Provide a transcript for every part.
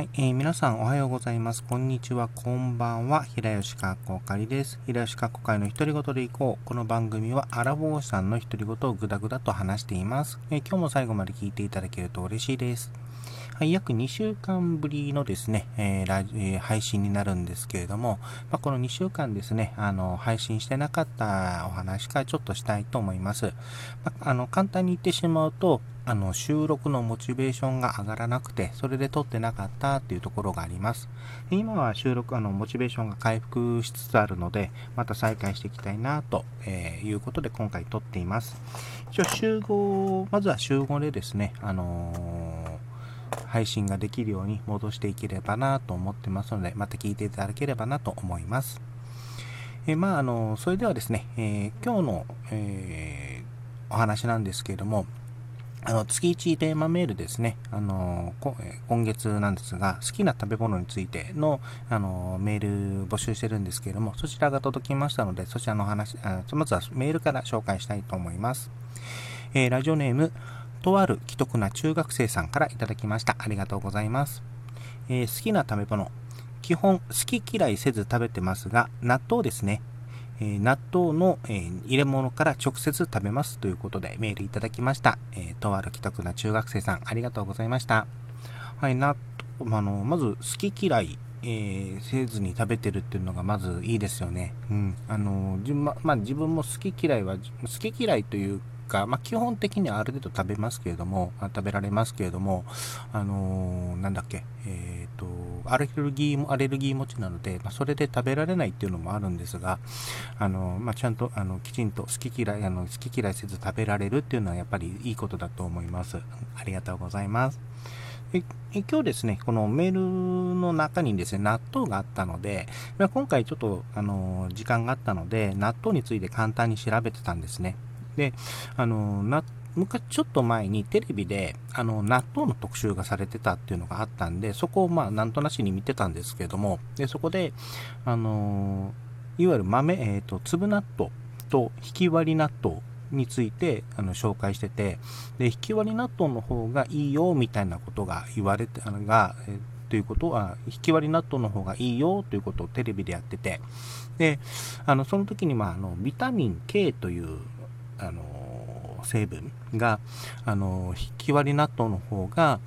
はい、えー、皆さんおはようございます。こんにちは、こんばんは。平吉かっこかりです。平吉かっこかりの独り言でいこう。この番組はアラボーさんの独り言をぐだぐだと話しています、えー、今日も最後まで聞いていただけると嬉しいです。はい、約2週間ぶりのですね、えーラえー、配信になるんですけれども、まあ、この2週間ですね、あの、配信してなかったお話からちょっとしたいと思います。まあ、あの、簡単に言ってしまうと、あの、収録のモチベーションが上がらなくて、それで撮ってなかったっていうところがあります。今は収録、あの、モチベーションが回復しつつあるので、また再開していきたいな、と、え、いうことで今回撮っています。一応集合、まずは集合でですね、あのー配信ができるように戻していければなと思ってますので、また聞いていただければなと思います。えー、まあ、あの、それではですね、えー、今日の、えー、お話なんですけれども、あの、月1テーマメールですね。あの、今月なんですが、好きな食べ物についての、あの、メール募集してるんですけれども、そちらが届きましたので、そちらの話、あまずはメールから紹介したいと思います。えー、ラジオネーム、とある既得な中学生さんからいただきました。ありがとうございます。えー、好きな食べ物。基本、好き嫌いせず食べてますが、納豆ですね。えー、納豆の、えー、入れ物から直接食べますということでメールいただきました。えとある既得な中学生さん、ありがとうございました。はい、納豆、あの、まず好き嫌い、えー、せずに食べてるっていうのがまずいいですよね。うん。あの、自分、ま、まあ、自分も好き嫌いは、好き嫌いというか、まあ、基本的にはある程度食べますけれども、食べられますけれども、あのー、なんだっけ、えっ、ー、と、アレルギーも、アレルギー持ちなので、まあ、それで食べられないっていうのもあるんですが、あのー、まあ、ちゃんと、あの、きちんと好き嫌い、あの、好き嫌いせず食べられるっていうのはやっぱりいいことだと思います。ありがとうございます。え今日ですね、このメールの中にですね、納豆があったので、今回ちょっと、あの、時間があったので、納豆について簡単に調べてたんですね。で、あの、な、昔ちょっと前にテレビであの納豆の特集がされてたっていうのがあったんで、そこをまあなんとなしに見てたんですけども、でそこで、あのいわゆる豆、えっ、ー、と、粒納豆と引き割り納豆についてあの紹介してて、で、引き割り納豆の方がいいよみたいなことが言われて、あのが、えということは、引き割り納豆の方がいいよということをテレビでやってて、で、あの、その時に、まあ、あの、ビタミン K という、あの成分が、あの引き割り納豆の方が、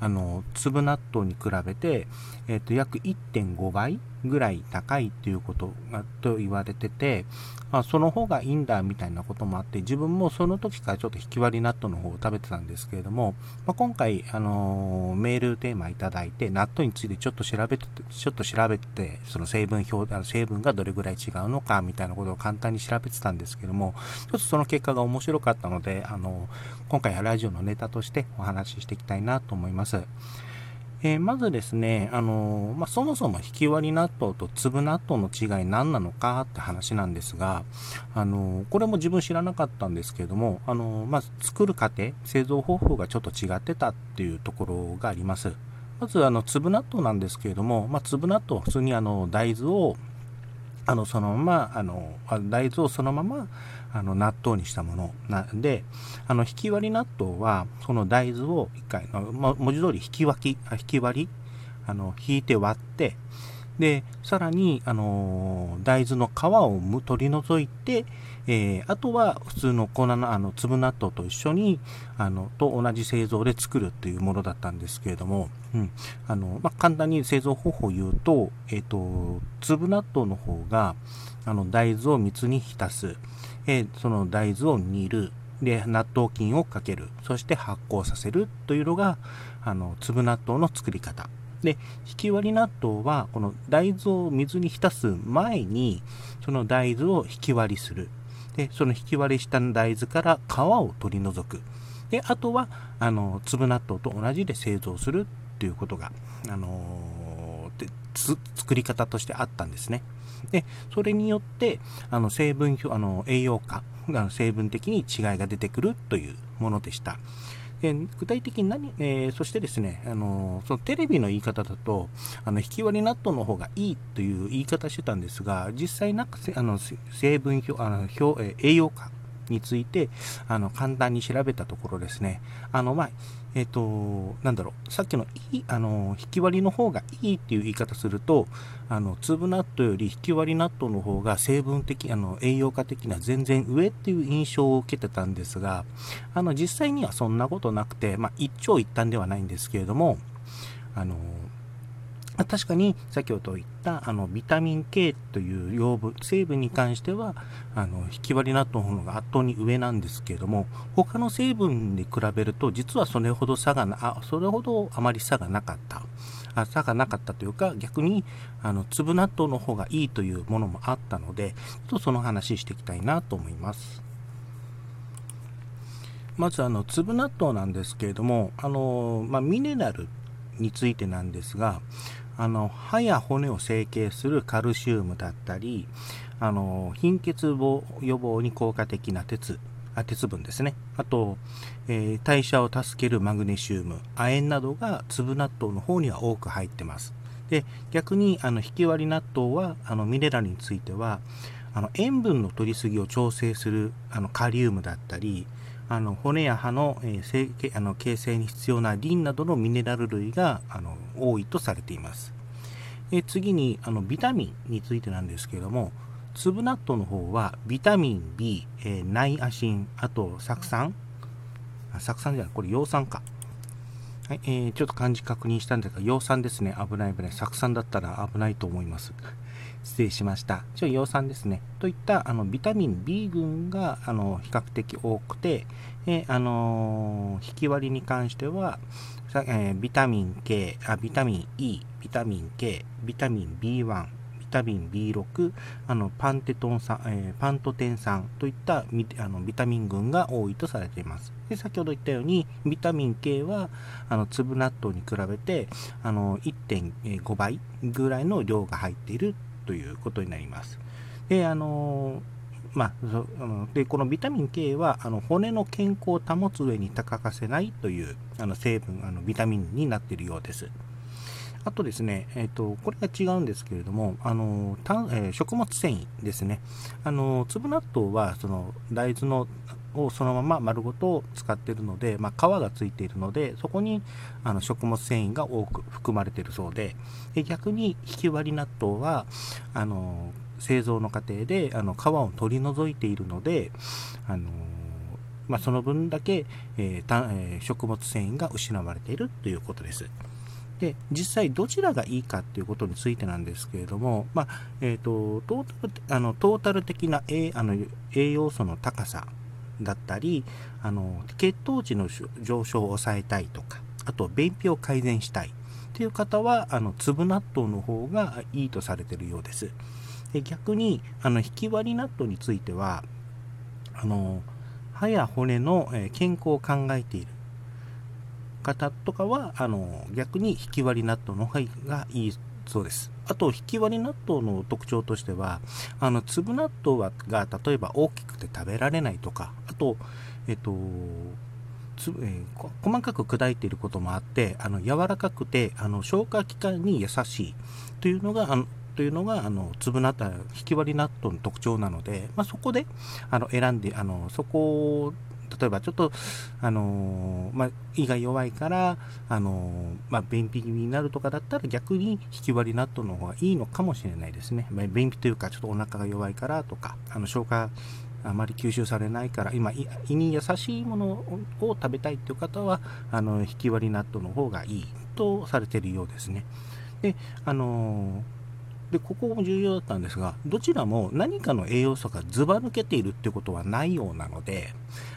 あの粒納豆に比べて、えーと、約1.5倍ぐらい高いっていうことがと言われてて、まあ、その方がいいんだみたいなこともあって自分もその時からちょっと引き割り納豆の方を食べてたんですけれども、まあ、今回、あのー、メールテーマいただいて納豆についてちょっと調べてちょっと調べてその成分表成分がどれぐらい違うのかみたいなことを簡単に調べてたんですけどもちょっとその結果が面白かったので、あのー、今回はラジオのネタとしてお話ししていきたいなと思います。えー、まずですね、あのー、まあ、そもそも引き割り納豆と粒納豆の違い何なのかって話なんですが、あのー、これも自分知らなかったんですけれども、あのまあ、作る過程、製造方法がちょっと違ってたっていうところがあります。まず、あの、粒納豆なんですけれども、まあ、粒納豆は普通にあの、大豆を、あの、そのまま、あの、大豆をそのまま、あの、納豆にしたものなんで、あの、引き割り納豆は、その大豆を一回、文字通り引き分き、引き割り、あの、引いて割って、で、さらに、あの、大豆の皮を取り除いて、えー、あとは普通の粉の、あの、粒納豆と一緒に、あの、と同じ製造で作るっていうものだったんですけれども、うん。あの、まあ、簡単に製造方法を言うと、えっ、ー、と、粒納豆の方が、あの、大豆を蜜に浸す。えー、その大豆を煮る。で、納豆菌をかける。そして発酵させるというのが、あの、粒納豆の作り方。で、引き割り納豆は、この大豆を水に浸す前に、その大豆を引き割りする。で、その引き割りした大豆から皮を取り除く。で、あとは、あの、粒納豆と同じで製造するっていうことが、あのー、作り方としてあったんですね。で、それによって、あの、成分表、あの、栄養価、あの成分的に違いが出てくるというものでした。え具体的に何、えー、そしてですね、あのそのテレビの言い方だと、あの引き割り納豆の方がいいという言い方してたんですが、実際なんかあの成分表、あの表、え栄養価について、あの簡単に調べたところですね、あのまあ、えっ、と、なんだろう、さっきのいい、あの、引き割りの方がいいっていう言い方すると、あの、粒納豆より引き割り納豆の方が成分的、あの、栄養価的な全然上っていう印象を受けてたんですが、あの、実際にはそんなことなくて、まあ、一長一短ではないんですけれども、あの、確かに先ほど言ったあのビタミン K という養分成分に関してはあの引き割り納豆の方が圧倒に上なんですけれども他の成分に比べると実はそれほど差がなあそれほどあまり差がなかった。あ差がなかったというか逆にあの粒納豆の方がいいというものもあったのでちょっとその話していきたいなと思います。まずあの粒納豆なんですけれどもあの、まあ、ミネラルについてなんですがあの歯や骨を成形するカルシウムだったりあの貧血予防に効果的な鉄あ鉄分ですね。あと、えー、代謝を助けるマグネシウム亜鉛などが粒納豆の方には多く入ってます。で逆にあの引き割り納豆はあのミネラルについてはあの塩分の取りすぎを調整するあのカリウムだったりあの骨や歯の,、えー、あの形成に必要なリンなどのミネラル類があの多いとされています。え次にあのビタミンについてなんですけれども粒納豆の方はビタミン B、えー、ナイアシンあと酢酸酢酸じゃないこれ葉酸かはい、えー、ちょっと漢字確認したんですが、葉酸ですね。危ない危ない。酢酸だったら危ないと思います。失礼しました。一応葉酸ですね。といったあのビタミン B 群があの比較的多くて、え、あの、引き割りに関しては、え、ビタミン K あ、ビタミン E、ビタミン K、ビタミン B1、ビタミン B6、あのパンテトン酸、えー、パントテン酸といったあのビタミン群が多いとされています。で先ほど言ったように、ビタミン K はあの粒納豆に比べてあの1.5倍ぐらいの量が入っているということになります。で、あのまあ、でこのビタミン K はあの骨の健康を保つ上に欠かせないというあの成分あのビタミンになっているようです。あとですね、えーと、これが違うんですけれども、あのたえー、食物繊維ですね。あの粒納豆はその大豆のをそのまま丸ごと使っているので、まあ、皮がついているので、そこにあの食物繊維が多く含まれているそうで、で逆に引き割り納豆は、あの製造の過程であの皮を取り除いているので、あのまあ、その分だけ、えーえー、食物繊維が失われているということです。で実際どちらがいいかということについてなんですけれども、まあえーと、トータルあのトータル的な栄あの栄養素の高さだったりあの血糖値の上昇を抑えたいとかあと便秘を改善したいという方はあの粒納豆の方がいいとされているようです。で逆にあの引き割り納豆についてはあの歯や骨の健康を考えている方とかはあの逆に引き割り納豆の方がいいそうです。あと、引き割り納豆の特徴としては、あの粒納豆が例えば大きくて食べられないとか、と、えっと、つえー、細かく砕いていることもあってあの柔らかくてあの消化器官に優しいというのがあのというのがあの粒納豆引き割り納豆の特徴なので、まあ、そこであの選んであのそこを例えばちょっと、あのまあ、胃が弱いから、あのまあ、便秘気味になるとかだったら逆に引き割り納豆の方がいいのかもしれないですね。まあ、便秘というかちょっとお腹が弱いからとか、あの消化あまり吸収されないから今胃に優しいものを食べたいという方はあの引き割り納豆の方がいいとされているようですね。であのでここも重要だったんですがどちらも何かの栄養素がずば抜けているってことはないようなので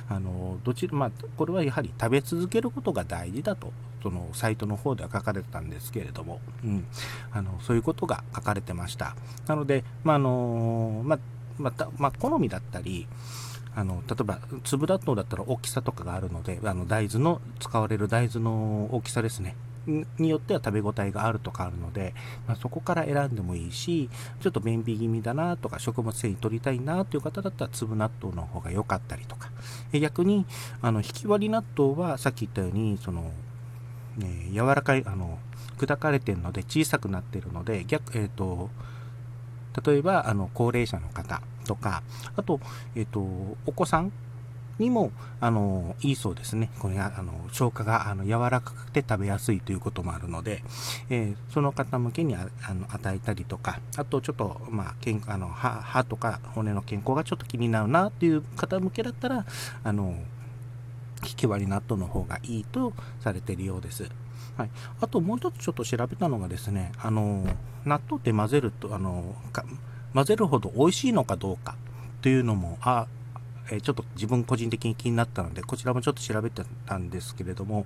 あのどち、まあ、これはやはり食べ続けることが大事だとそのサイトの方では書かれてたんですけれども、うん、あのそういうことが書かれてましたなので、まあのまあまたまあ、好みだったりあの例えば粒納豆だったら大きさとかがあるのであの大豆の使われる大豆の大きさですね。によっては食べ応えがあるとかあるので、まあ、そこから選んでもいいしちょっと便秘気味だなとか食物繊維取りたいなという方だったら粒納豆の方が良かったりとか。逆にあの引き割り納豆はさっき言ったようにその、ね、柔らかいあの砕かれてるので小さくなってるので逆、えーと、例えばあの高齢者の方とかあと,、えーとお子さんにも、あの、いいそうですね。これあの、消化があの柔らかくて食べやすいということもあるので、えー、その方向けにあの与えたりとか、あとちょっと、まあ、健あの歯とか骨の健康がちょっと気になるなっていう方向けだったら、あの、ひき割り納豆の方がいいとされているようです。はい、あともう一つちょっと調べたのがですね、あの、納豆って混ぜると、あの、混ぜるほど美味しいのかどうかというのも、あ、えちょっと自分個人的に気になったので、こちらもちょっと調べてたんですけれども、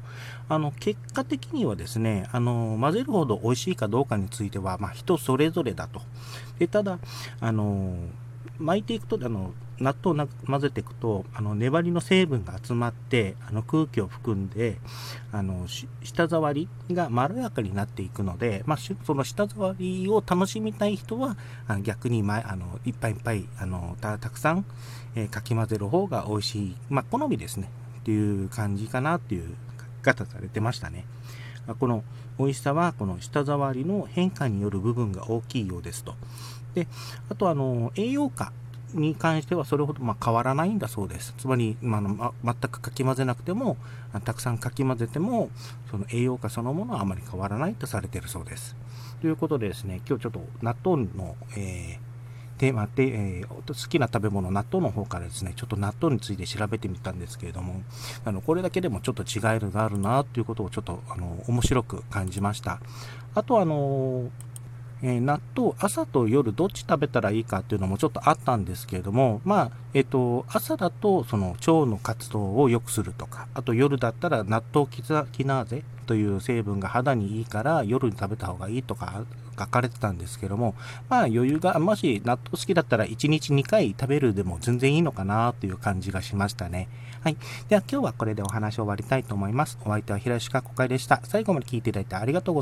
あの、結果的にはですね、あの、混ぜるほど美味しいかどうかについては、まあ、人それぞれだと。で、ただ、あの、巻いていくと、あの、納豆を混ぜていくとあの粘りの成分が集まってあの空気を含んであの舌触りがまろやかになっていくので、まあ、その舌触りを楽しみたい人はあ逆に、ま、あのいっぱいいっぱいあのたくさん、えー、かき混ぜる方が美味しい、まあ、好みですねっていう感じかなっていう書き方されてましたね。この美味しさはこの舌触りの変化による部分が大きいようですと。であとあの栄養価に関してはそれほどま変わらないんだそうです。つまり、まあの全くかき混ぜなくても、たくさんかき混ぜても、その栄養価そのものはあまり変わらないとされているそうです。ということでですね、今日ちょっと納豆の、えー、テーマで、えー、好きな食べ物、納豆の方からですね、ちょっと納豆について調べてみたんですけれども、あの、これだけでもちょっと違いがあるなということをちょっと、あの、面白く感じました。あとあのえー、納豆、朝と夜どっち食べたらいいかっていうのもちょっとあったんですけれども、まあ、えっ、ー、と、朝だとその腸の活動を良くするとか、あと夜だったら納豆キザキナーゼという成分が肌にいいから夜に食べた方がいいとか書かれてたんですけども、まあ余裕が、もし納豆好きだったら1日2回食べるでも全然いいのかなという感じがしましたね。はい。では今日はこれでお話を終わりたいと思います。お相手は平吉かこかいでした。最後まで聞いていただいてありがとうございました。